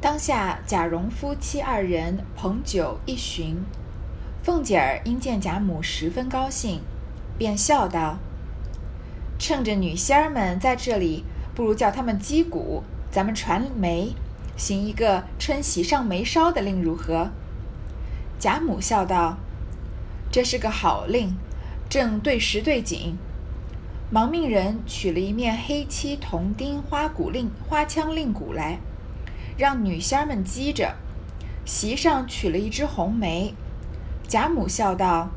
当下贾蓉夫妻二人捧酒一巡，凤姐儿因见贾母十分高兴，便笑道：“趁着女仙儿们在这里，不如叫他们击鼓，咱们传媒，行一个春喜上眉梢的令如何？”贾母笑道：“这是个好令，正对时对景。”忙命人取了一面黑漆铜钉花鼓令花枪令鼓来。让女仙儿们击着，席上取了一枝红梅。贾母笑道：“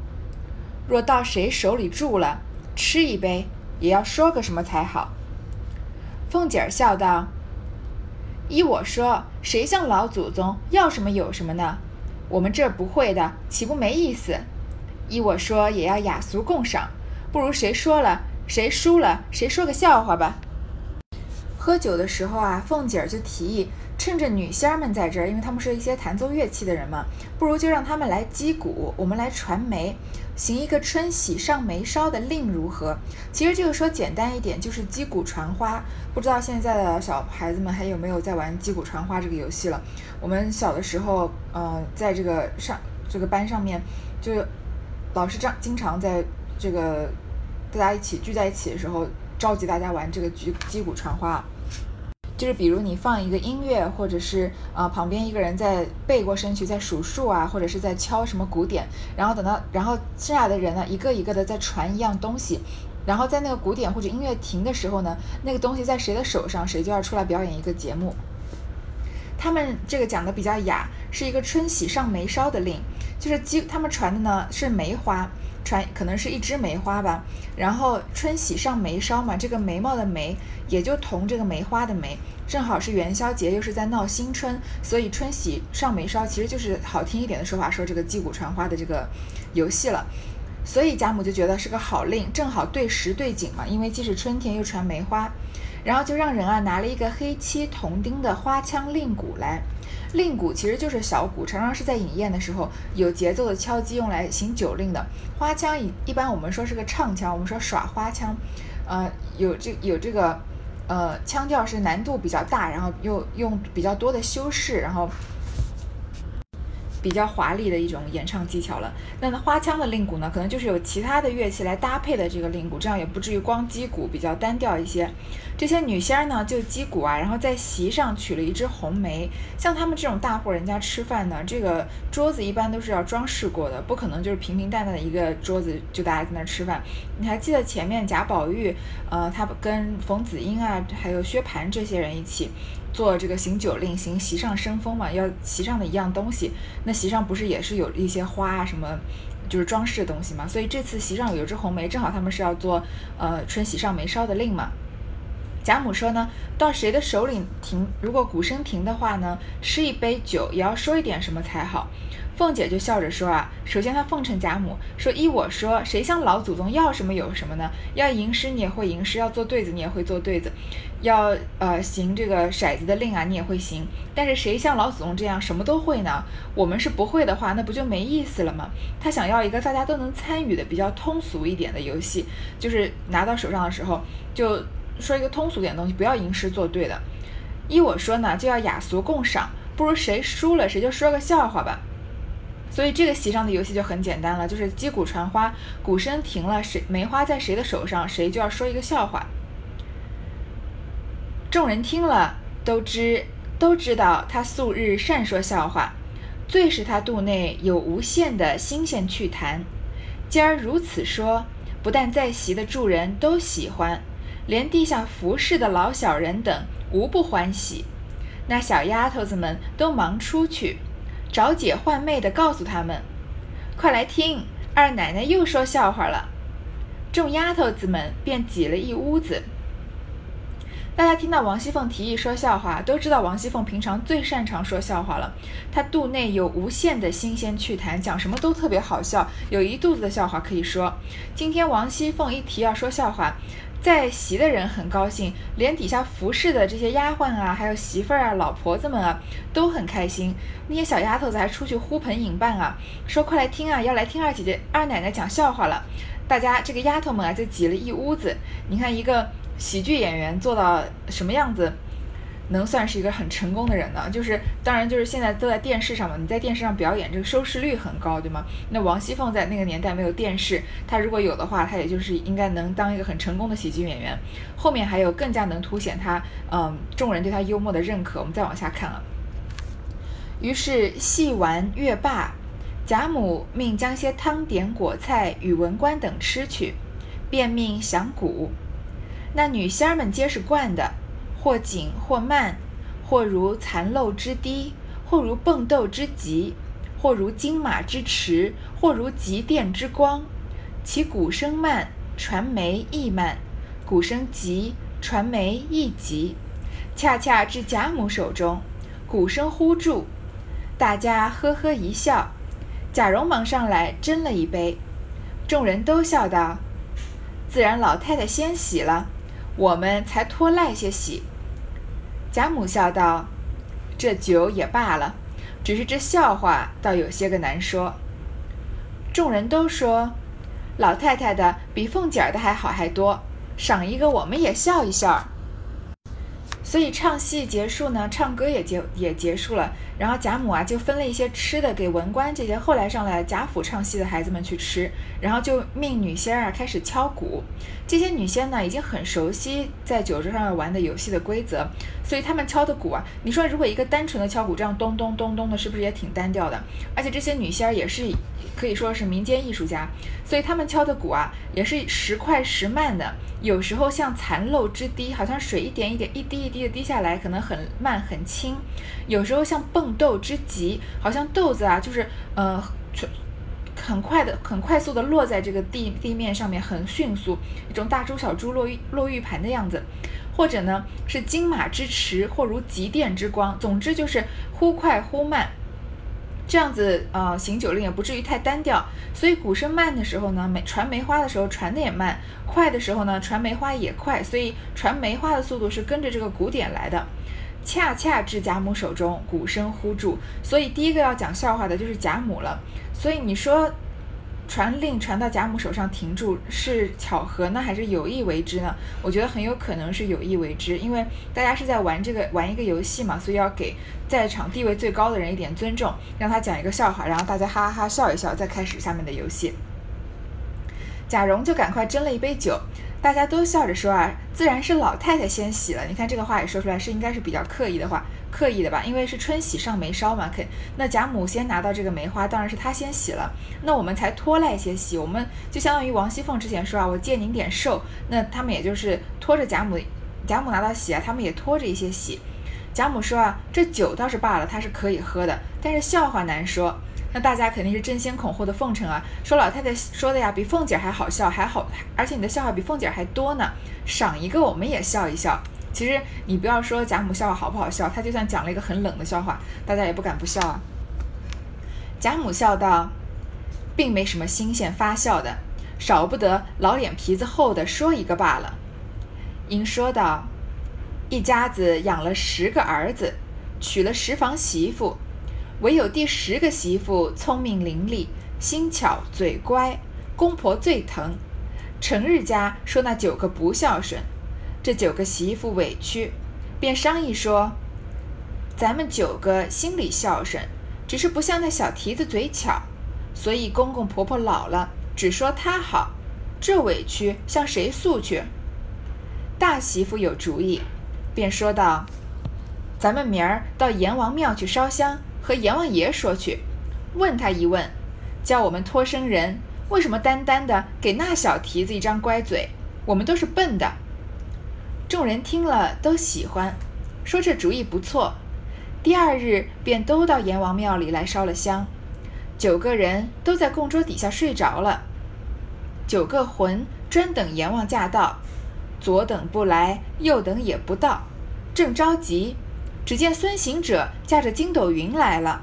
若到谁手里住了，吃一杯，也要说个什么才好。”凤姐儿笑道：“依我说，谁像老祖宗要什么有什么呢？我们这儿不会的，岂不没意思？依我说，也要雅俗共赏，不如谁说了，谁输了，谁说个笑话吧。”喝酒的时候啊，凤姐儿就提议。趁着女仙儿们在这儿，因为他们是一些弹奏乐器的人嘛，不如就让他们来击鼓，我们来传媒，行一个春喜上眉梢的令如何？其实这个说简单一点，就是击鼓传花。不知道现在的小孩子们还有没有在玩击鼓传花这个游戏了？我们小的时候，呃，在这个上这个班上面，就老师这样经常在这个大家一起聚在一起的时候，召集大家玩这个击击鼓传花。就是比如你放一个音乐，或者是呃旁边一个人在背过身去在数数啊，或者是在敲什么鼓点，然后等到然后剩下的人呢一个一个的在传一样东西，然后在那个鼓点或者音乐停的时候呢，那个东西在谁的手上，谁就要出来表演一个节目。他们这个讲的比较雅，是一个春喜上眉梢的令，就是基他们传的呢是梅花。传可能是一枝梅花吧，然后春喜上眉梢嘛，这个眉毛的眉也就同这个梅花的梅，正好是元宵节，又是在闹新春，所以春喜上眉梢其实就是好听一点的说法，说这个击鼓传花的这个游戏了。所以贾母就觉得是个好令，正好对时对景嘛，因为既是春天又传梅花，然后就让人啊拿了一个黑漆铜钉的花腔令鼓来。令鼓其实就是小鼓，常常是在饮宴的时候有节奏的敲击，用来行酒令的。花腔一一般我们说是个唱腔，我们说耍花腔，呃，有这有这个，呃，腔调是难度比较大，然后又用比较多的修饰，然后。比较华丽的一种演唱技巧了。那花腔的令鼓呢，可能就是有其他的乐器来搭配的这个令鼓，这样也不至于光击鼓，比较单调一些。这些女仙儿呢就击鼓啊，然后在席上取了一支红梅。像他们这种大户人家吃饭呢，这个桌子一般都是要装饰过的，不可能就是平平淡淡的一个桌子就大家在那儿吃饭。你还记得前面贾宝玉，呃，他跟冯子英啊，还有薛蟠这些人一起。做这个行酒令，行席上生风嘛，要席上的一样东西。那席上不是也是有一些花啊，什么就是装饰的东西嘛。所以这次席上有只红梅，正好他们是要做呃春喜上眉梢的令嘛。贾母说呢，到谁的手里停，如果鼓声停的话呢，吃一杯酒也要说一点什么才好。凤姐就笑着说啊，首先她奉承贾母，说依我说，谁向老祖宗要什么有什么呢？要吟诗你也会吟诗，要做对子你也会做对子，要呃行这个骰子的令啊你也会行。但是谁像老祖宗这样什么都会呢？我们是不会的话，那不就没意思了吗？他想要一个大家都能参与的比较通俗一点的游戏，就是拿到手上的时候就说一个通俗点的东西，不要吟诗作对的。依我说呢，就要雅俗共赏，不如谁输了谁就说个笑话吧。所以这个席上的游戏就很简单了，就是击鼓传花，鼓声停了，谁梅花在谁的手上，谁就要说一个笑话。众人听了都知都知道他素日善说笑话，最是他肚内有无限的新鲜趣谈。今儿如此说，不但在席的诸人都喜欢，连地下服侍的老小人等无不欢喜。那小丫头子们都忙出去。找姐换妹的告诉他们：“快来听，二奶奶又说笑话了。”众丫头子们便挤了一屋子。大家听到王熙凤提议说笑话，都知道王熙凤平常最擅长说笑话了。她肚内有无限的新鲜趣谈，讲什么都特别好笑，有一肚子的笑话可以说。今天王熙凤一提要说笑话。在席的人很高兴，连底下服侍的这些丫鬟啊，还有媳妇儿啊、老婆子们啊，都很开心。那些小丫头子还出去呼朋引伴啊，说快来听啊，要来听二姐姐、二奶奶讲笑话了。大家这个丫头们啊，就挤了一屋子。你看一个喜剧演员做到什么样子，能算是一个很成功的人呢？就是当然就是现在都在电视上嘛，你在电视上表演，这个收视率很高，对吗？那王熙凤在那个年代没有电视，她如果有的话，她也就是应该能当一个很成功的喜剧演员。后面还有更加能凸显她，嗯，众人对她幽默的认可。我们再往下看啊。于是戏完乐罢，贾母命将些汤点果菜与文官等吃去，便命响鼓。那女仙儿们皆是惯的，或紧或慢，或如残漏之滴，或如蹦豆之急，或如金马之驰，或如急电之光。其鼓声慢，传媒亦慢；鼓声急，传媒亦急。恰恰至贾母手中，鼓声忽住，大家呵呵一笑。贾蓉忙上来斟了一杯，众人都笑道：“自然老太太先洗了。”我们才拖赖些喜。贾母笑道：“这酒也罢了，只是这笑话倒有些个难说。”众人都说：“老太太的比凤姐儿的还好还多，赏一个我们也笑一笑。”所以唱戏结束呢，唱歌也结也结束了。然后贾母啊就分了一些吃的给文官这些后来上来贾府唱戏的孩子们去吃，然后就命女仙儿啊开始敲鼓。这些女仙呢已经很熟悉在酒桌上玩的游戏的规则，所以他们敲的鼓啊，你说如果一个单纯的敲鼓这样咚咚咚咚的，是不是也挺单调的？而且这些女仙儿也是可以说是民间艺术家，所以他们敲的鼓啊也是时快时慢的，有时候像残漏之滴，好像水一点一点一滴一滴的滴下来，可能很慢很轻；有时候像蹦。豆之急，好像豆子啊，就是呃，很快的、很快速的落在这个地地面上面，很迅速，一种大珠小珠落玉落玉盘的样子，或者呢是金马之驰，或如急电之光，总之就是忽快忽慢，这样子呃行酒令也不至于太单调。所以鼓声慢的时候呢，梅传梅花的时候传的也慢；快的时候呢，传梅花也快。所以传梅花的速度是跟着这个鼓点来的。恰恰至贾母手中，鼓声呼住，所以第一个要讲笑话的就是贾母了。所以你说传令传到贾母手上停住是巧合呢，还是有意为之呢？我觉得很有可能是有意为之，因为大家是在玩这个玩一个游戏嘛，所以要给在场地位最高的人一点尊重，让他讲一个笑话，然后大家哈哈哈笑一笑，再开始下面的游戏。贾蓉就赶快斟了一杯酒。大家都笑着说啊，自然是老太太先洗了。你看这个话也说出来，是应该是比较刻意的话，刻意的吧？因为是春喜上眉梢嘛，肯那贾母先拿到这个梅花，当然是她先洗了。那我们才拖赖些洗，我们就相当于王熙凤之前说啊，我借您点寿，那他们也就是拖着贾母，贾母拿到喜啊，他们也拖着一些喜。贾母说啊，这酒倒是罢了，他是可以喝的，但是笑话难说。那大家肯定是争先恐后的奉承啊，说老太太说的呀，比凤姐还好笑，还好，而且你的笑话比凤姐还多呢，赏一个我们也笑一笑。其实你不要说贾母笑话好不好笑，她就算讲了一个很冷的笑话，大家也不敢不笑啊。贾母笑道，并没什么新鲜发笑的，少不得老脸皮子厚的说一个罢了。因说道，一家子养了十个儿子，娶了十房媳妇。唯有第十个媳妇聪明伶俐、心巧嘴乖，公婆最疼。成日家说那九个不孝顺，这九个媳妇委屈，便商议说：“咱们九个心里孝顺，只是不像那小蹄子嘴巧，所以公公婆婆老了只说他好，这委屈向谁诉去？”大媳妇有主意，便说道：“咱们明儿到阎王庙去烧香。”和阎王爷说去，问他一问，叫我们托生人为什么单单的给那小蹄子一张乖嘴？我们都是笨的。众人听了都喜欢，说这主意不错。第二日便都到阎王庙里来烧了香，九个人都在供桌底下睡着了。九个魂专等阎王驾到，左等不来，右等也不到，正着急。只见孙行者驾着筋斗云来了，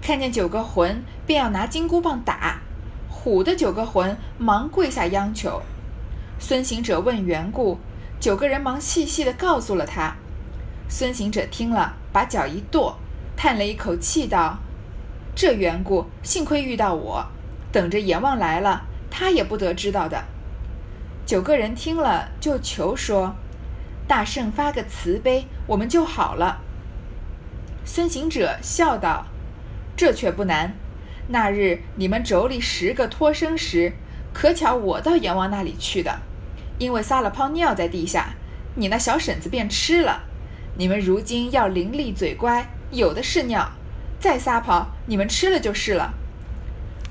看见九个魂，便要拿金箍棒打，唬的九个魂忙跪下央求。孙行者问缘故，九个人忙细细的告诉了他。孙行者听了，把脚一跺，叹了一口气道：“这缘故，幸亏遇到我，等着阎王来了，他也不得知道的。”九个人听了，就求说：“大圣发个慈悲。”我们就好了。”孙行者笑道：“这却不难。那日你们妯娌十个脱生时，可巧我到阎王那里去的，因为撒了泡尿在地下，你那小婶子便吃了。你们如今要伶俐嘴乖，有的是尿，再撒泡，你们吃了就是了。”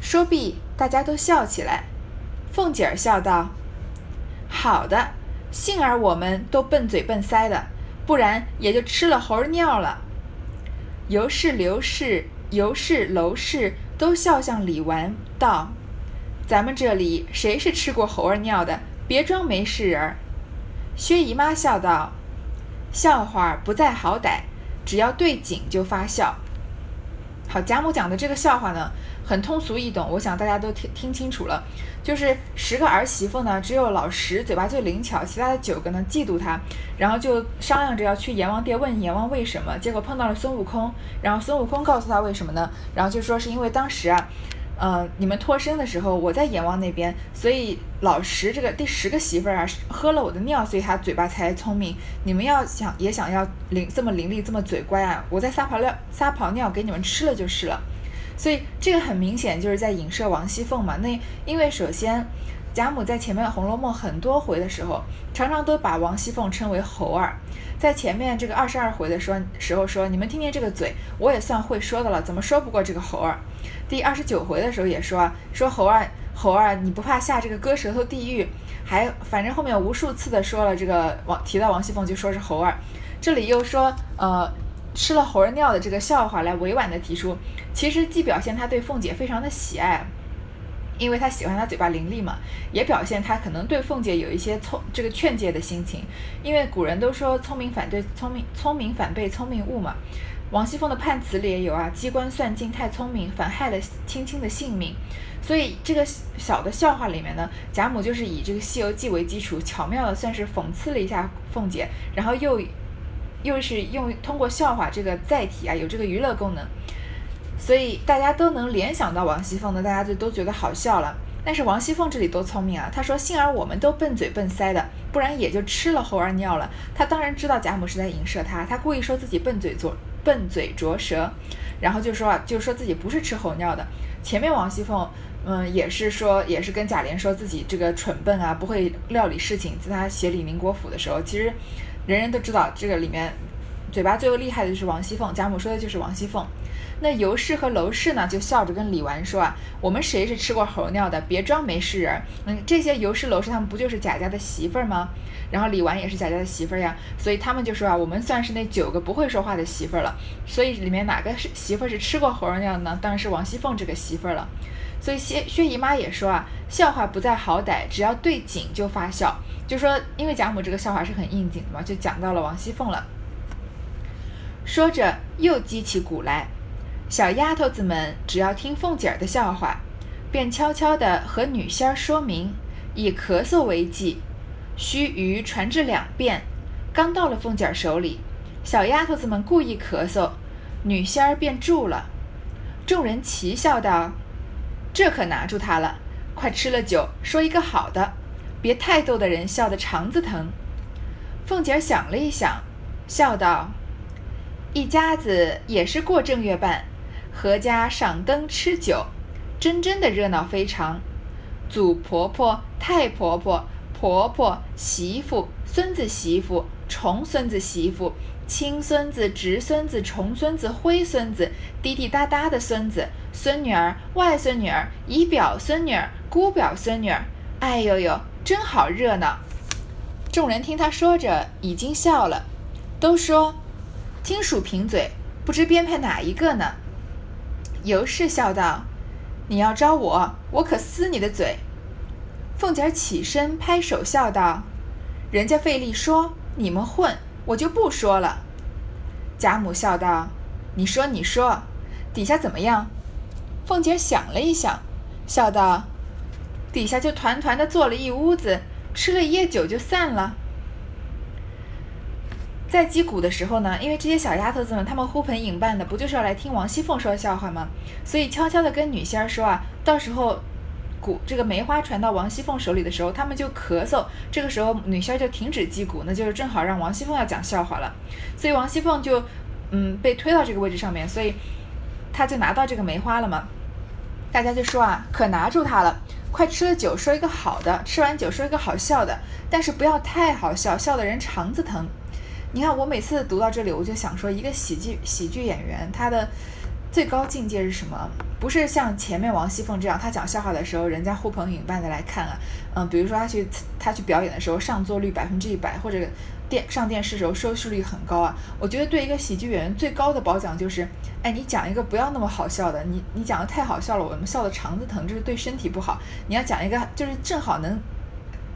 说毕，大家都笑起来。凤姐儿笑道：“好的，幸而我们都笨嘴笨腮的，不然也就吃了猴儿尿了。”尤氏、刘氏、尤氏、娄氏都笑向李纨道：“咱们这里谁是吃过猴儿尿的？别装没事人儿。”薛姨妈笑道：“笑话不在好歹，只要对景就发笑。”好，贾母讲的这个笑话呢，很通俗易懂，我想大家都听听清楚了。就是十个儿媳妇呢，只有老十嘴巴最灵巧，其他的九个呢嫉妒她，然后就商量着要去阎王殿问阎王为什么。结果碰到了孙悟空，然后孙悟空告诉他为什么呢？然后就说是因为当时啊。呃，你们脱身的时候，我在阎王那边，所以老十这个第十个媳妇儿啊，喝了我的尿，所以他嘴巴才聪明。你们要想也想要灵这么伶俐，这么嘴乖啊，我在撒泡尿，撒泡尿给你们吃了就是了。所以这个很明显就是在影射王熙凤嘛。那因为首先。贾母在前面《红楼梦》很多回的时候，常常都把王熙凤称为猴儿。在前面这个二十二回的说时候说，你们听听这个嘴，我也算会说的了，怎么说不过这个猴儿？第二十九回的时候也说，说猴儿猴儿，你不怕下这个割舌头地狱？还反正后面无数次的说了这个王提到王熙凤就说是猴儿。这里又说呃吃了猴儿尿的这个笑话来委婉的提出，其实既表现他对凤姐非常的喜爱。因为他喜欢她嘴巴伶俐嘛，也表现他可能对凤姐有一些聪这个劝诫的心情。因为古人都说聪明反对聪明，聪明反被聪明误嘛。王熙凤的判词里也有啊，机关算尽太聪明，反害了青青的性命。所以这个小的笑话里面呢，贾母就是以这个《西游记》为基础，巧妙的算是讽刺了一下凤姐，然后又又是用通过笑话这个载体啊，有这个娱乐功能。所以大家都能联想到王熙凤呢，大家就都觉得好笑了。但是王熙凤这里多聪明啊！她说：“幸而我们都笨嘴笨腮的，不然也就吃了猴儿尿了。”她当然知道贾母是在影射她，她故意说自己笨嘴拙笨嘴拙舌，然后就说啊，就说自己不是吃猴尿的。前面王熙凤，嗯，也是说，也是跟贾琏说自己这个蠢笨啊，不会料理事情。在他协理宁国府的时候，其实人人都知道这个里面嘴巴最厉害的就是王熙凤。贾母说的就是王熙凤。那尤氏和娄氏呢，就笑着跟李纨说啊：“我们谁是吃过猴尿的？别装没事人。嗯，这些尤氏、娄氏他们不就是贾家的媳妇儿吗？然后李纨也是贾家的媳妇儿呀，所以他们就说啊，我们算是那九个不会说话的媳妇儿了。所以里面哪个是媳妇儿是吃过猴尿的呢？当然是王熙凤这个媳妇儿了。所以薛薛姨妈也说啊，笑话不在好歹，只要对景就发笑。就说因为贾母这个笑话是很应景的嘛，就讲到了王熙凤了。说着又击起鼓来。小丫头子们只要听凤姐儿的笑话，便悄悄地和女仙儿说明，以咳嗽为记，须臾传至两遍。刚到了凤姐儿手里，小丫头子们故意咳嗽，女仙儿便住了。众人齐笑道：“这可拿住他了！快吃了酒，说一个好的，别太逗的人笑得肠子疼。”凤姐儿想了一想，笑道：“一家子也是过正月半。”阖家赏灯吃酒，真真的热闹非常。祖婆婆、太婆婆、婆婆、媳妇、孙子媳妇、重孙子媳妇、亲孙子、侄孙子、重孙子、灰孙子、滴滴答答的孙子、孙女儿、外孙女儿、姨表孙女儿、姑表孙女儿，哎呦呦，真好热闹！众人听他说着，已经笑了，都说：“听数贫嘴，不知编排哪一个呢？”尤氏笑道：“你要招我，我可撕你的嘴。”凤姐起身拍手笑道：“人家费力说，你们混，我就不说了。”贾母笑道：“你说，你说，底下怎么样？”凤姐想了一想，笑道：“底下就团团的坐了一屋子，吃了一夜酒就散了。”在击鼓的时候呢，因为这些小丫头子们，她们呼朋引伴的，不就是要来听王熙凤说笑话吗？所以悄悄地跟女仙儿说啊，到时候鼓这个梅花传到王熙凤手里的时候，他们就咳嗽，这个时候女仙儿就停止击鼓，那就是正好让王熙凤要讲笑话了，所以王熙凤就嗯被推到这个位置上面，所以她就拿到这个梅花了嘛。大家就说啊，可拿住她了，快吃了酒说一个好的，吃完酒说一个好笑的，但是不要太好笑，笑的人肠子疼。你看我每次读到这里，我就想说，一个喜剧喜剧演员他的。最高境界是什么？不是像前面王熙凤这样，她讲笑话的时候，人家呼朋引伴的来看啊。嗯，比如说他去他去表演的时候，上座率百分之一百，或者电上电视时候收视率很高啊。我觉得对一个喜剧演员最高的褒奖就是，哎，你讲一个不要那么好笑的，你你讲的太好笑了，我们笑的肠子疼，这是对身体不好。你要讲一个就是正好能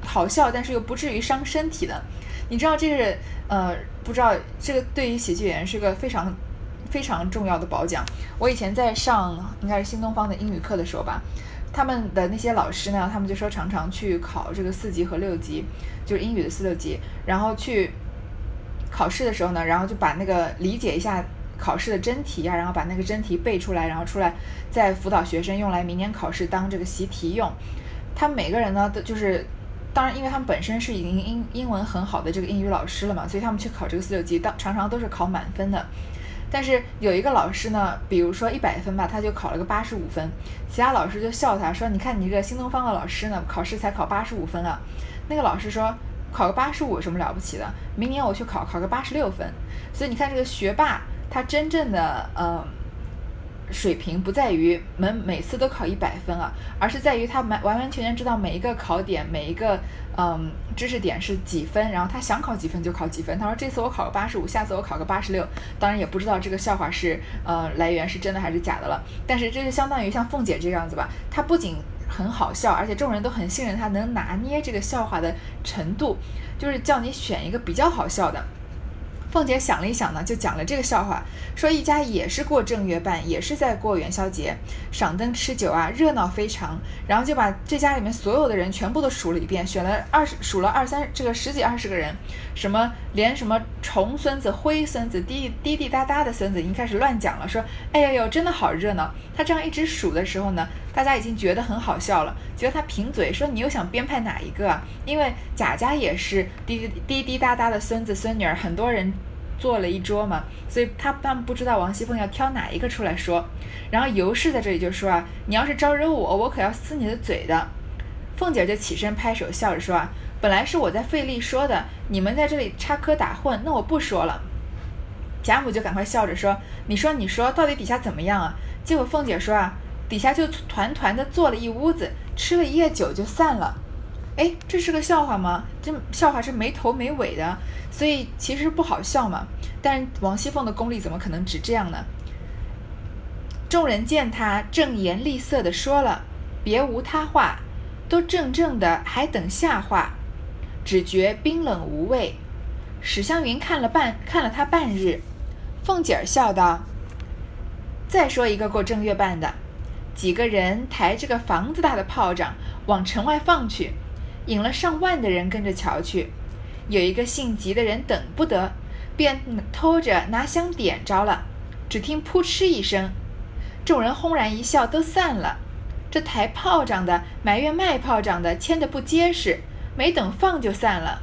好笑，但是又不至于伤身体的。你知道这是呃，不知道这个对于喜剧演员是个非常。非常重要的褒奖。我以前在上应该是新东方的英语课的时候吧，他们的那些老师呢，他们就说常常去考这个四级和六级，就是英语的四六级，然后去考试的时候呢，然后就把那个理解一下考试的真题呀，然后把那个真题背出来，然后出来再辅导学生用来明年考试当这个习题用。他每个人呢，都就是，当然，因为他们本身是已经英英文很好的这个英语老师了嘛，所以他们去考这个四六级，当常常都是考满分的。但是有一个老师呢，比如说一百分吧，他就考了个八十五分，其他老师就笑他说：“你看你这个新东方的老师呢，考试才考八十五分啊。”那个老师说：“考个八十五有什么了不起的？明年我去考，考个八十六分。”所以你看这个学霸，他真正的呃。水平不在于每每次都考一百分啊，而是在于他完完完全全知道每一个考点、每一个嗯知识点是几分，然后他想考几分就考几分。他说这次我考个八十五，下次我考个八十六。当然也不知道这个笑话是呃来源是真的还是假的了。但是这就相当于像凤姐这样子吧，她不仅很好笑，而且众人都很信任她能拿捏这个笑话的程度，就是叫你选一个比较好笑的。凤姐想了一想呢，就讲了这个笑话，说一家也是过正月半，也是在过元宵节，赏灯吃酒啊，热闹非常。然后就把这家里面所有的人全部都数了一遍，选了二十，数了二三这个十几二十个人，什么连什么重孙子、灰孙子、滴滴滴答答的孙子，已经开始乱讲了，说哎呀呦，真的好热闹。他这样一直数的时候呢，大家已经觉得很好笑了，觉得他贫嘴，说你又想编排哪一个啊？因为贾家也是滴滴滴滴答答的孙子孙女儿，很多人。坐了一桌嘛，所以他他们不知道王熙凤要挑哪一个出来说。然后尤氏在这里就说啊，你要是招惹我，我可要撕你的嘴的。凤姐就起身拍手笑着说啊，本来是我在费力说的，你们在这里插科打诨，那我不说了。贾母就赶快笑着说，你说你说到底底下怎么样啊？结果凤姐说啊，底下就团团的坐了一屋子，吃了一夜酒就散了。哎，这是个笑话吗？这笑话是没头没尾的，所以其实不好笑嘛。但王熙凤的功力怎么可能只这样呢？众人见他正言厉色的说了，别无他话，都怔怔的，还等下话，只觉冰冷无味。史湘云看了半，看了他半日，凤姐儿笑道：“再说一个过正月半的，几个人抬着个房子大的炮仗往城外放去。”引了上万的人跟着瞧去，有一个姓吉的人等不得，便偷着拿香点着了。只听扑哧一声，众人轰然一笑，都散了。这抬炮仗的埋怨卖炮仗的牵得不结实，没等放就散了。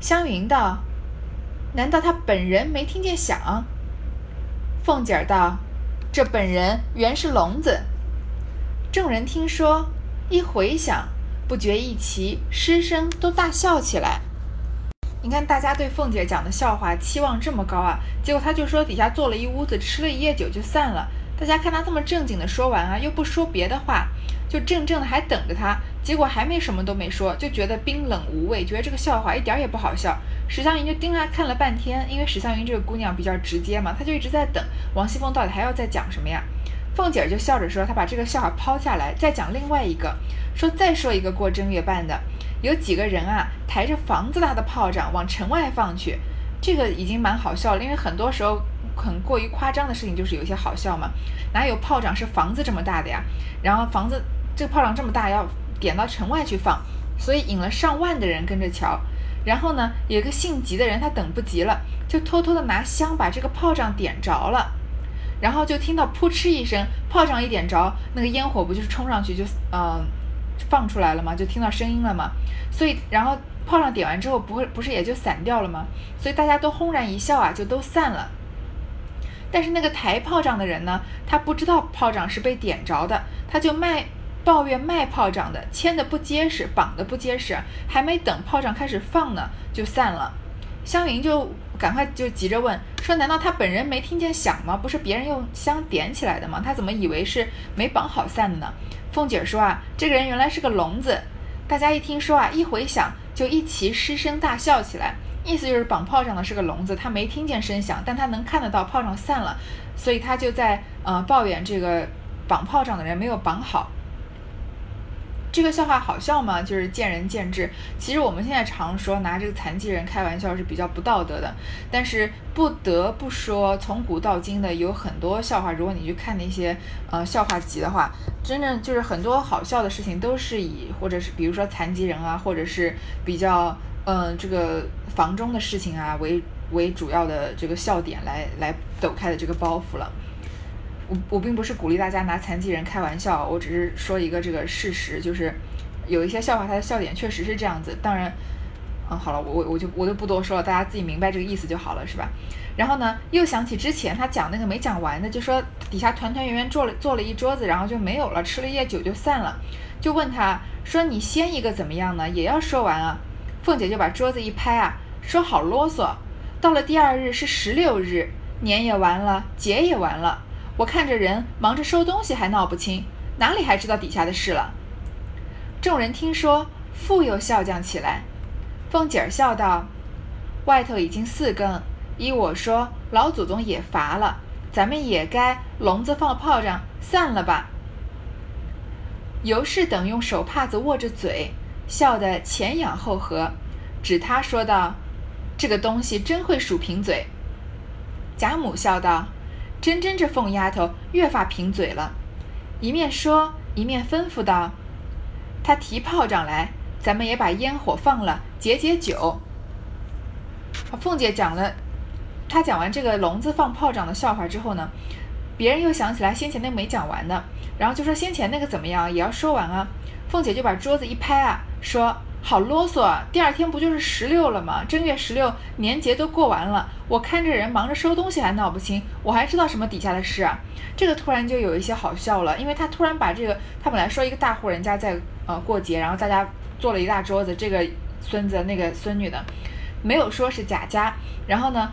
湘云道：“难道他本人没听见响？”凤姐儿道：“这本人原是聋子。”众人听说，一回想。不觉一齐，师生都大笑起来。你看，大家对凤姐讲的笑话期望这么高啊，结果她就说底下坐了一屋子，吃了一夜酒就散了。大家看她这么正经的说完啊，又不说别的话，就怔怔的还等着她。结果还没什么都没说，就觉得冰冷无味，觉得这个笑话一点也不好笑。史湘云就盯她看了半天，因为史湘云这个姑娘比较直接嘛，她就一直在等王熙凤到底还要再讲什么呀。凤姐儿就笑着说：“她把这个笑话抛下来，再讲另外一个，说再说一个过正月半的，有几个人啊，抬着房子大的炮仗往城外放去，这个已经蛮好笑了，因为很多时候很过于夸张的事情就是有些好笑嘛，哪有炮仗是房子这么大的呀？然后房子这个炮仗这么大，要点到城外去放，所以引了上万的人跟着瞧。然后呢，有一个姓吉的人，他等不及了，就偷偷的拿香把这个炮仗点着了。”然后就听到扑哧一声，炮仗一点着，那个烟火不就是冲上去就呃放出来了吗？就听到声音了嘛。所以然后炮仗点完之后，不会不是也就散掉了吗？所以大家都轰然一笑啊，就都散了。但是那个抬炮仗的人呢，他不知道炮仗是被点着的，他就卖抱怨卖炮仗的牵的不结实，绑的不结实，还没等炮仗开始放呢，就散了。湘云就赶快就急着问说：“难道他本人没听见响吗？不是别人用香点起来的吗？他怎么以为是没绑好散的呢？”凤姐说：“啊，这个人原来是个聋子。”大家一听说啊，一回想就一齐失声大笑起来。意思就是绑炮仗的是个聋子，他没听见声响，但他能看得到炮仗散了，所以他就在呃抱怨这个绑炮仗的人没有绑好。这个笑话好笑吗？就是见仁见智。其实我们现在常说拿这个残疾人开玩笑是比较不道德的，但是不得不说，从古到今的有很多笑话，如果你去看那些呃笑话集的话，真正就是很多好笑的事情都是以或者是比如说残疾人啊，或者是比较。嗯，这个房中的事情啊，为为主要的这个笑点来来抖开的这个包袱了。我我并不是鼓励大家拿残疾人开玩笑，我只是说一个这个事实，就是有一些笑话，它的笑点确实是这样子。当然，嗯，好了，我我我就我就不多说了，大家自己明白这个意思就好了，是吧？然后呢，又想起之前他讲那个没讲完的，就说底下团团圆圆坐了坐了一桌子，然后就没有了，吃了一夜酒就散了，就问他说：“你先一个怎么样呢？也要说完啊？”凤姐就把桌子一拍啊，说好啰嗦。到了第二日是十六日，年也完了，节也完了。我看着人忙着收东西还闹不清，哪里还知道底下的事了？众人听说，复又笑将起来。凤姐儿笑道：“外头已经四更，依我说，老祖宗也乏了，咱们也该笼子放炮仗散了吧。”尤氏等用手帕子握着嘴。笑得前仰后合，指他说道：“这个东西真会数贫嘴。”贾母笑道：“真真这凤丫头越发贫嘴了。”一面说一面吩咐道：“他提炮仗来，咱们也把烟火放了，解解酒。”凤姐讲了，她讲完这个笼子放炮仗的笑话之后呢，别人又想起来先前那没讲完的，然后就说先前那个怎么样，也要说完啊。凤姐就把桌子一拍啊。说好啰嗦啊！第二天不就是十六了吗？正月十六，年节都过完了，我看着人忙着收东西还闹不清，我还知道什么底下的事啊？这个突然就有一些好笑了，因为他突然把这个，他本来说一个大户人家在呃过节，然后大家做了一大桌子，这个孙子那个孙女的，没有说是贾家，然后呢？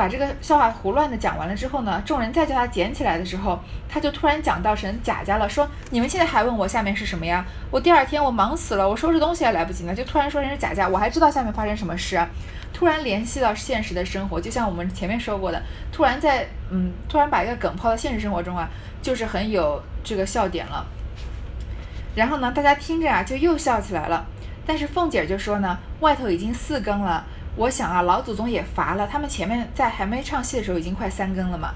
把这个笑话胡乱的讲完了之后呢，众人再叫他捡起来的时候，他就突然讲到成贾家了，说你们现在还问我下面是什么呀？我第二天我忙死了，我收拾东西还来不及呢，就突然说人是贾家，我还知道下面发生什么事啊？突然联系到现实的生活，就像我们前面说过的，突然在嗯，突然把一个梗抛到现实生活中啊，就是很有这个笑点了。然后呢，大家听着啊，就又笑起来了。但是凤姐就说呢，外头已经四更了。我想啊，老祖宗也乏了，他们前面在还没唱戏的时候已经快三更了嘛，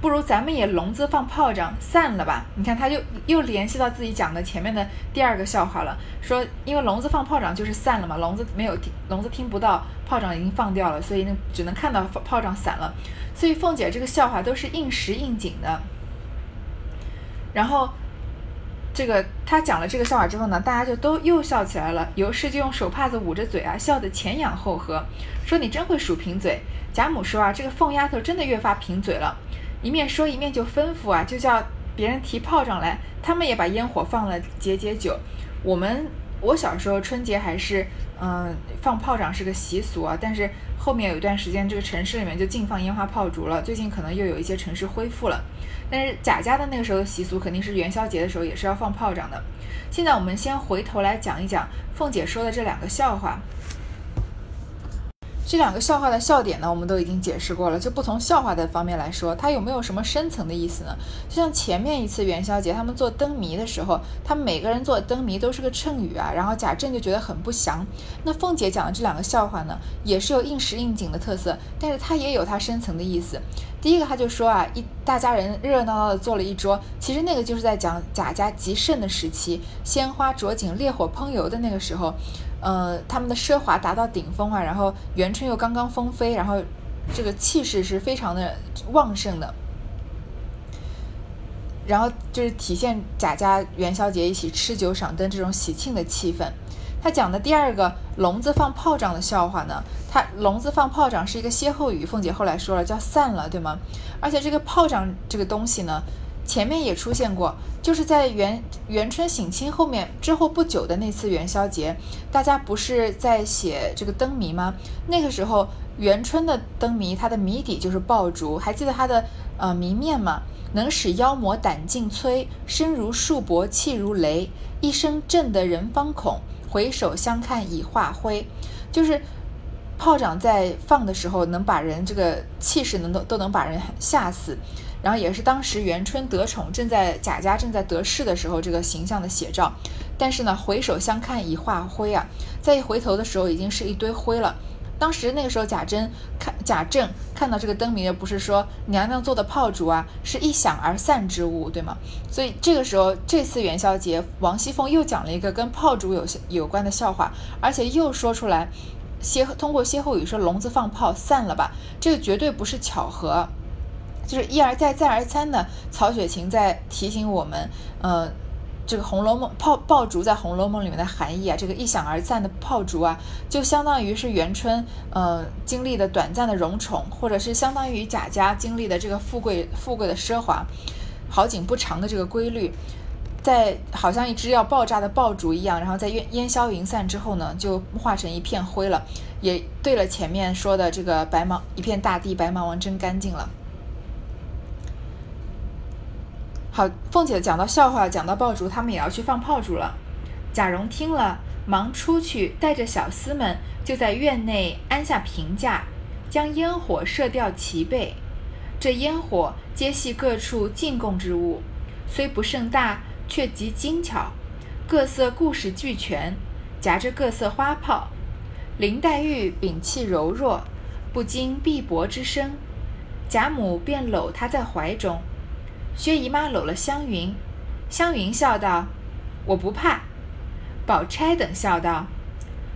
不如咱们也笼子放炮仗散了吧？你看他就又联系到自己讲的前面的第二个笑话了，说因为笼子放炮仗就是散了嘛，笼子没有听，笼子听不到炮仗已经放掉了，所以呢只能看到炮仗散了，所以凤姐这个笑话都是应时应景的，然后。这个他讲了这个笑话之后呢，大家就都又笑起来了。尤氏就用手帕子捂着嘴啊，笑得前仰后合，说：“你真会数贫嘴。”贾母说：“啊，这个凤丫头真的越发贫嘴了。”一面说一面就吩咐啊，就叫别人提炮仗来，他们也把烟火放了，解解酒。我们我小时候春节还是嗯放炮仗是个习俗啊，但是后面有一段时间这个城市里面就禁放烟花炮竹了，最近可能又有一些城市恢复了。但是贾家的那个时候的习俗肯定是元宵节的时候也是要放炮仗的。现在我们先回头来讲一讲凤姐说的这两个笑话。这两个笑话的笑点呢，我们都已经解释过了。就不从笑话的方面来说，它有没有什么深层的意思呢？就像前面一次元宵节他们做灯谜的时候，他们每个人做灯谜都是个成语啊，然后贾政就觉得很不祥。那凤姐讲的这两个笑话呢，也是有应时应景的特色，但是它也有它深层的意思。第一个他就说啊，一大家人热热闹闹的坐了一桌，其实那个就是在讲贾家极盛的时期，鲜花着锦、烈火烹油的那个时候。呃，他们的奢华达到顶峰啊，然后元春又刚刚封妃，然后这个气势是非常的旺盛的。然后就是体现贾家元宵节一起吃酒赏灯这种喜庆的气氛。他讲的第二个笼子放炮仗的笑话呢，他笼子放炮仗是一个歇后语，凤姐后来说了叫散了，对吗？而且这个炮仗这个东西呢，前面也出现过，就是在元元春省亲后面之后不久的那次元宵节，大家不是在写这个灯谜吗？那个时候元春的灯谜，它的谜底就是爆竹，还记得它的呃谜面吗？能使妖魔胆尽摧，声如树帛，气如雷，一声震得人方恐。回首相看已化灰，就是炮仗在放的时候，能把人这个气势能都都能把人吓死。然后也是当时元春得宠，正在贾家正在得势的时候，这个形象的写照。但是呢，回首相看已化灰啊，再一回头的时候，已经是一堆灰了。当时那个时候，贾珍看贾政看到这个灯谜，不是说娘娘做的炮竹啊，是一响而散之物，对吗？所以这个时候，这次元宵节，王熙凤又讲了一个跟炮竹有有关的笑话，而且又说出来歇通过歇后语说笼子放炮散了吧，这个绝对不是巧合，就是一而再再而三的曹雪芹在提醒我们，呃。这个《红楼梦》炮爆竹在《红楼梦》里面的含义啊，这个一响而散的炮竹啊，就相当于是元春呃经历的短暂的荣宠，或者是相当于贾家经历的这个富贵富贵的奢华，好景不长的这个规律，在好像一只要爆炸的爆竹一样，然后在烟烟消云散之后呢，就化成一片灰了，也对了前面说的这个白茫一片大地白茫茫真干净了。好，凤姐讲到笑话，讲到爆竹，他们也要去放炮竹了。贾蓉听了，忙出去，带着小厮们，就在院内安下平架，将烟火射掉齐备。这烟火皆系各处进贡之物，虽不甚大，却极精巧，各色故事俱全，夹着各色花炮。林黛玉屏气柔弱，不禁碧薄之声，贾母便搂她在怀中。薛姨妈搂了湘云，湘云笑道：“我不怕。”宝钗等笑道：“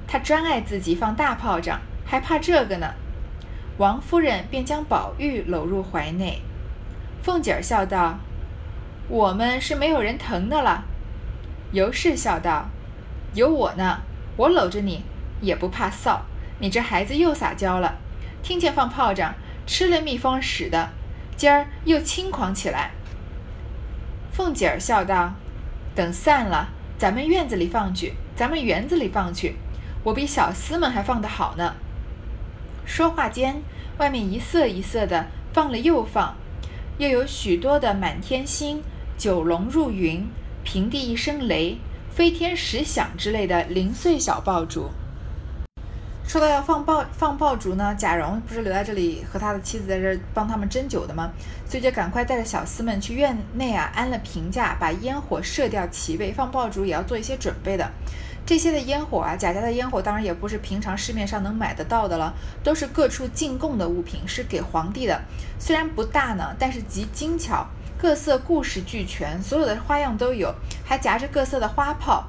她专爱自己放大炮仗，还怕这个呢。”王夫人便将宝玉搂入怀内。凤姐儿笑道：“我们是没有人疼的了。”尤氏笑道：“有我呢，我搂着你也不怕臊。你这孩子又撒娇了，听见放炮仗，吃了蜜蜂屎的，今儿又轻狂起来。”凤姐儿笑道：“等散了，咱们院子里放去，咱们园子里放去，我比小厮们还放得好呢。”说话间，外面一色一色的放了又放，又有许多的满天星、九龙入云、平地一声雷、飞天十响之类的零碎小爆竹。说到要放爆放爆竹呢，贾蓉不是留在这里和他的妻子在这帮他们斟酒的吗？所以就赶快带着小厮们去院内啊安了平架，把烟火射掉齐备，放爆竹也要做一些准备的。这些的烟火啊，贾家的烟火当然也不是平常市面上能买得到的了，都是各处进贡的物品，是给皇帝的。虽然不大呢，但是极精巧，各色故事俱全，所有的花样都有，还夹着各色的花炮。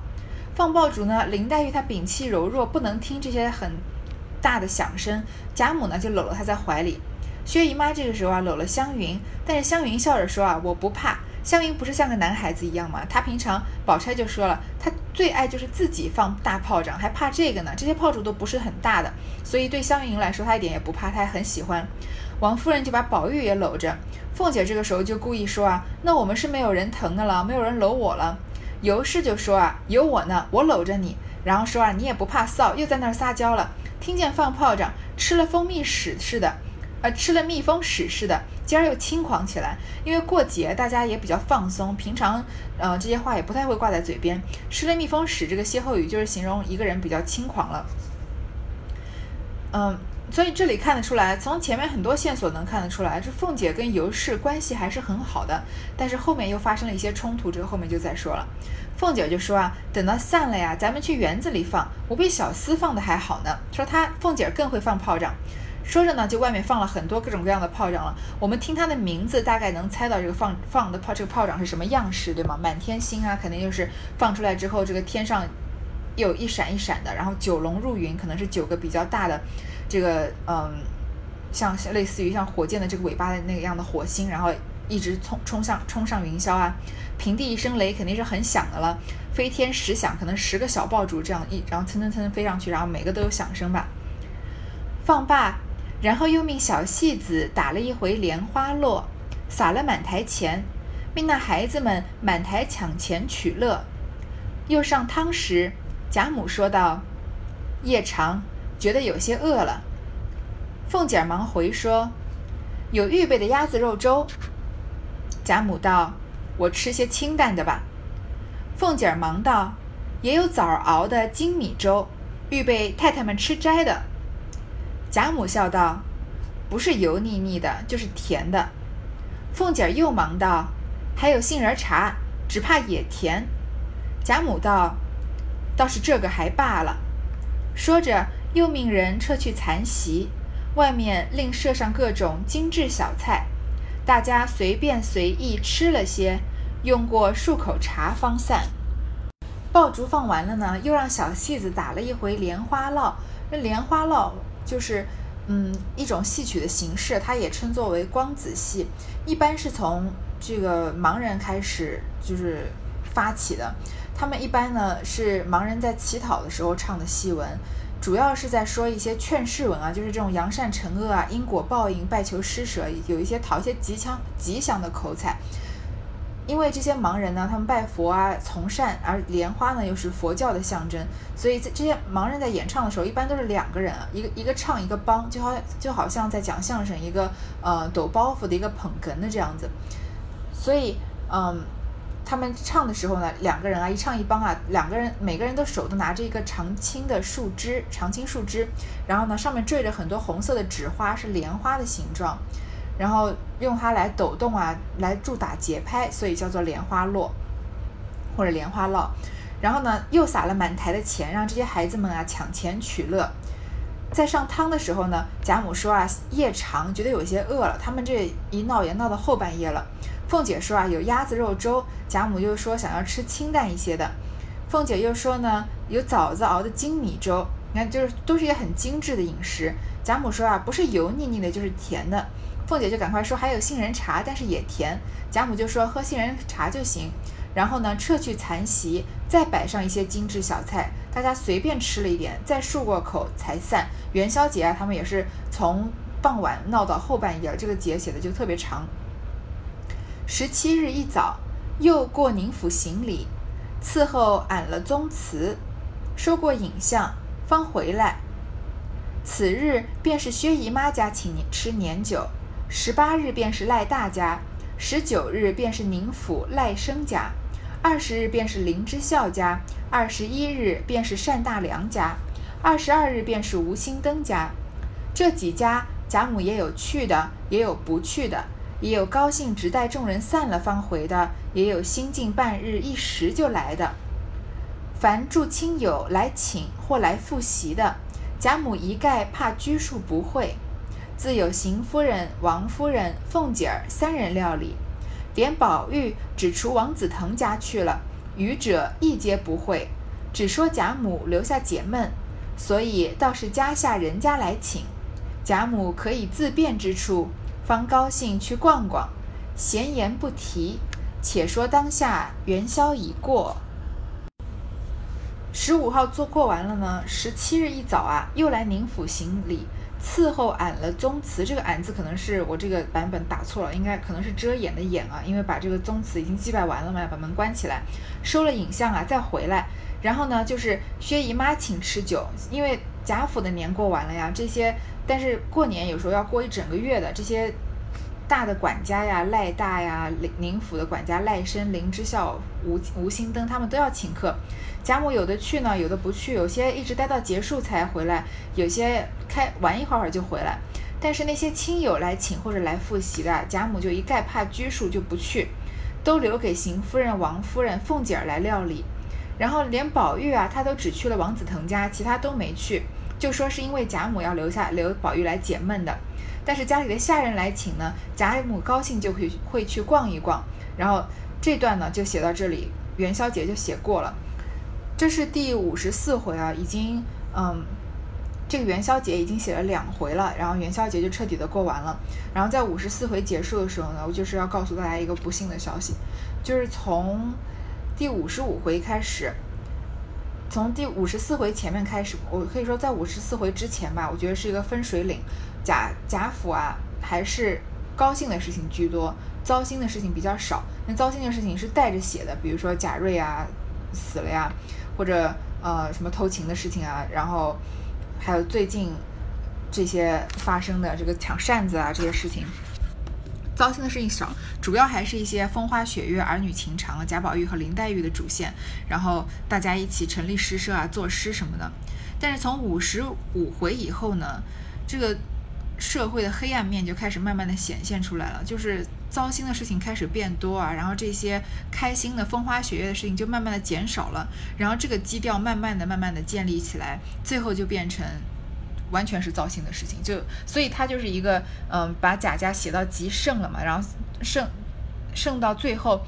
放爆竹呢，林黛玉她屏气柔弱，不能听这些很。大的响声，贾母呢就搂了她在怀里。薛姨妈这个时候啊搂了湘云，但是湘云笑着说啊我不怕。湘云不是像个男孩子一样吗？她平常宝钗就说了，她最爱就是自己放大炮仗，还怕这个呢？这些炮竹都不是很大的，所以对湘云来说，她一点也不怕，她还很喜欢。王夫人就把宝玉也搂着。凤姐这个时候就故意说啊，那我们是没有人疼的了，没有人搂我了。尤氏就说啊，有我呢，我搂着你。然后说啊，你也不怕臊，又在那儿撒娇了。听见放炮仗，吃了蜂蜜屎似的，呃，吃了蜜蜂屎似的，今儿又轻狂起来。因为过节，大家也比较放松，平常，呃，这些话也不太会挂在嘴边。吃了蜜蜂屎这个歇后语，就是形容一个人比较轻狂了。嗯，所以这里看得出来，从前面很多线索能看得出来，这凤姐跟尤氏关系还是很好的。但是后面又发生了一些冲突，这个后面就再说了。凤姐就说啊，等到散了呀，咱们去园子里放，我比小厮放的还好呢。说她凤姐更会放炮仗，说着呢，就外面放了很多各种各样的炮仗了。我们听她的名字，大概能猜到这个放放的炮这个炮仗是什么样式，对吗？满天星啊，肯定就是放出来之后，这个天上有一闪一闪的。然后九龙入云，可能是九个比较大的，这个嗯，像类似于像火箭的这个尾巴的那个样的火星，然后一直冲冲上冲上云霄啊，平地一声雷肯定是很响的了，飞天十响，可能十个小爆竹这样一，然后蹭蹭蹭飞上去，然后每个都有响声吧。放罢，然后又命小戏子打了一回莲花落，撒了满台钱，命那孩子们满台抢钱取乐。又上汤时，贾母说道：“夜长，觉得有些饿了。”凤姐忙回说：“有预备的鸭子肉粥。”贾母道：“我吃些清淡的吧。”凤姐儿忙道：“也有枣熬的精米粥，预备太太们吃斋的。”贾母笑道：“不是油腻腻的，就是甜的。”凤姐儿又忙道：“还有杏仁茶，只怕也甜。”贾母道：“倒是这个还罢了。”说着，又命人撤去残席。外面另设上各种精致小菜，大家随便随意吃了些，用过漱口茶方散。爆竹放完了呢，又让小戏子打了一回莲花落。那莲花落就是，嗯，一种戏曲的形式，它也称作为光子戏，一般是从这个盲人开始就是发起的。他们一般呢是盲人在乞讨的时候唱的戏文。主要是在说一些劝世文啊，就是这种扬善惩恶啊、因果报应、拜求施舍，有一些讨一些吉祥吉祥的口彩。因为这些盲人呢，他们拜佛啊、从善，而莲花呢又是佛教的象征，所以在这些盲人在演唱的时候，一般都是两个人啊，一个一个唱一个帮，就好就好像在讲相声，一个呃抖包袱的一个捧哏的这样子。所以嗯。他们唱的时候呢，两个人啊，一唱一帮啊，两个人每个人都手都拿着一个常青的树枝，常青树枝，然后呢上面缀着很多红色的纸花，是莲花的形状，然后用它来抖动啊，来助打节拍，所以叫做莲花落或者莲花落。然后呢又撒了满台的钱，让这些孩子们啊抢钱取乐。在上汤的时候呢，贾母说啊夜长，觉得有些饿了，他们这一闹也闹到后半夜了。凤姐说啊，有鸭子肉粥。贾母又说想要吃清淡一些的。凤姐又说呢，有枣子熬的精米粥。你看，就是都是一些很精致的饮食。贾母说啊，不是油腻腻的，就是甜的。凤姐就赶快说还有杏仁茶，但是也甜。贾母就说喝杏仁茶就行。然后呢，撤去残席，再摆上一些精致小菜，大家随便吃了一点，再漱过口才散。元宵节啊，他们也是从傍晚闹到后半夜，这个节写的就特别长。十七日一早，又过宁府行礼，伺候俺了宗祠，收过影像，方回来。此日便是薛姨妈家请吃年酒，十八日便是赖大家，十九日便是宁府赖生家，二十日便是林之孝家，二十一日便是单大良家，二十二日便是吴新登家。这几家贾母也有去的，也有不去的。也有高兴直待众人散了方回的，也有心静半日一时就来的。凡住亲友来请或来复习的，贾母一概怕拘束不会，自有邢夫人、王夫人、凤姐儿三人料理，连宝玉只除王子腾家去了，余者一皆不会，只说贾母留下解闷，所以倒是家下人家来请，贾母可以自便之处。方高兴去逛逛，闲言不提。且说当下元宵已过，十五号做过完了呢。十七日一早啊，又来宁府行礼，伺候俺了宗祠。这个“俺”字可能是我这个版本打错了，应该可能是遮掩的“掩”啊，因为把这个宗祠已经祭拜完了嘛，把门关起来，收了影像啊，再回来。然后呢，就是薛姨妈请吃酒，因为贾府的年过完了呀，这些。但是过年有时候要过一整个月的，这些大的管家呀，赖大呀，宁宁府的管家赖生、林之孝、吴吴心登，他们都要请客。贾母有的去呢，有的不去，有些一直待到结束才回来，有些开玩一会儿就回来。但是那些亲友来请或者来复习的，贾母就一概怕拘束就不去，都留给邢夫人、王夫人、凤姐儿来料理。然后连宝玉啊，他都只去了王子腾家，其他都没去。就说是因为贾母要留下留宝玉来解闷的，但是家里的下人来请呢，贾母高兴就会会去逛一逛。然后这段呢就写到这里，元宵节就写过了。这是第五十四回啊，已经嗯，这个元宵节已经写了两回了，然后元宵节就彻底的过完了。然后在五十四回结束的时候呢，我就是要告诉大家一个不幸的消息，就是从第五十五回开始，从第五十四回前面开始，我可以说在五十四回之前吧，我觉得是一个分水岭。贾贾府啊，还是高兴的事情居多，糟心的事情比较少。那糟心的事情是带着血的，比如说贾瑞啊死了呀，或者呃什么偷情的事情啊，然后。还有最近这些发生的这个抢扇子啊这些事情，糟心的事情少，主要还是一些风花雪月、儿女情长，贾宝玉和林黛玉的主线，然后大家一起成立诗社啊，作诗什么的。但是从五十五回以后呢，这个。社会的黑暗面就开始慢慢的显现出来了，就是糟心的事情开始变多啊，然后这些开心的风花雪月的事情就慢慢的减少了，然后这个基调慢慢的、慢慢的建立起来，最后就变成完全是糟心的事情，就所以它就是一个嗯，把贾家写到极盛了嘛，然后盛盛到最后，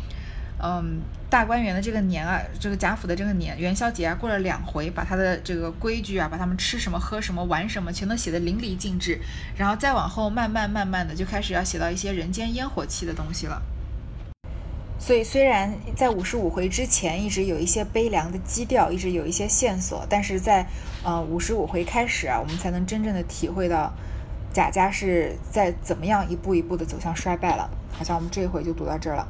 嗯。大观园的这个年啊，这个贾府的这个年元宵节啊，过了两回，把他的这个规矩啊，把他们吃什么、喝什么、玩什么，全都写得淋漓尽致。然后再往后，慢慢慢慢的就开始要写到一些人间烟火气的东西了。所以虽然在五十五回之前一直有一些悲凉的基调，一直有一些线索，但是在呃五十五回开始啊，我们才能真正的体会到贾家是在怎么样一步一步的走向衰败了。好像我们这一回就读到这儿了。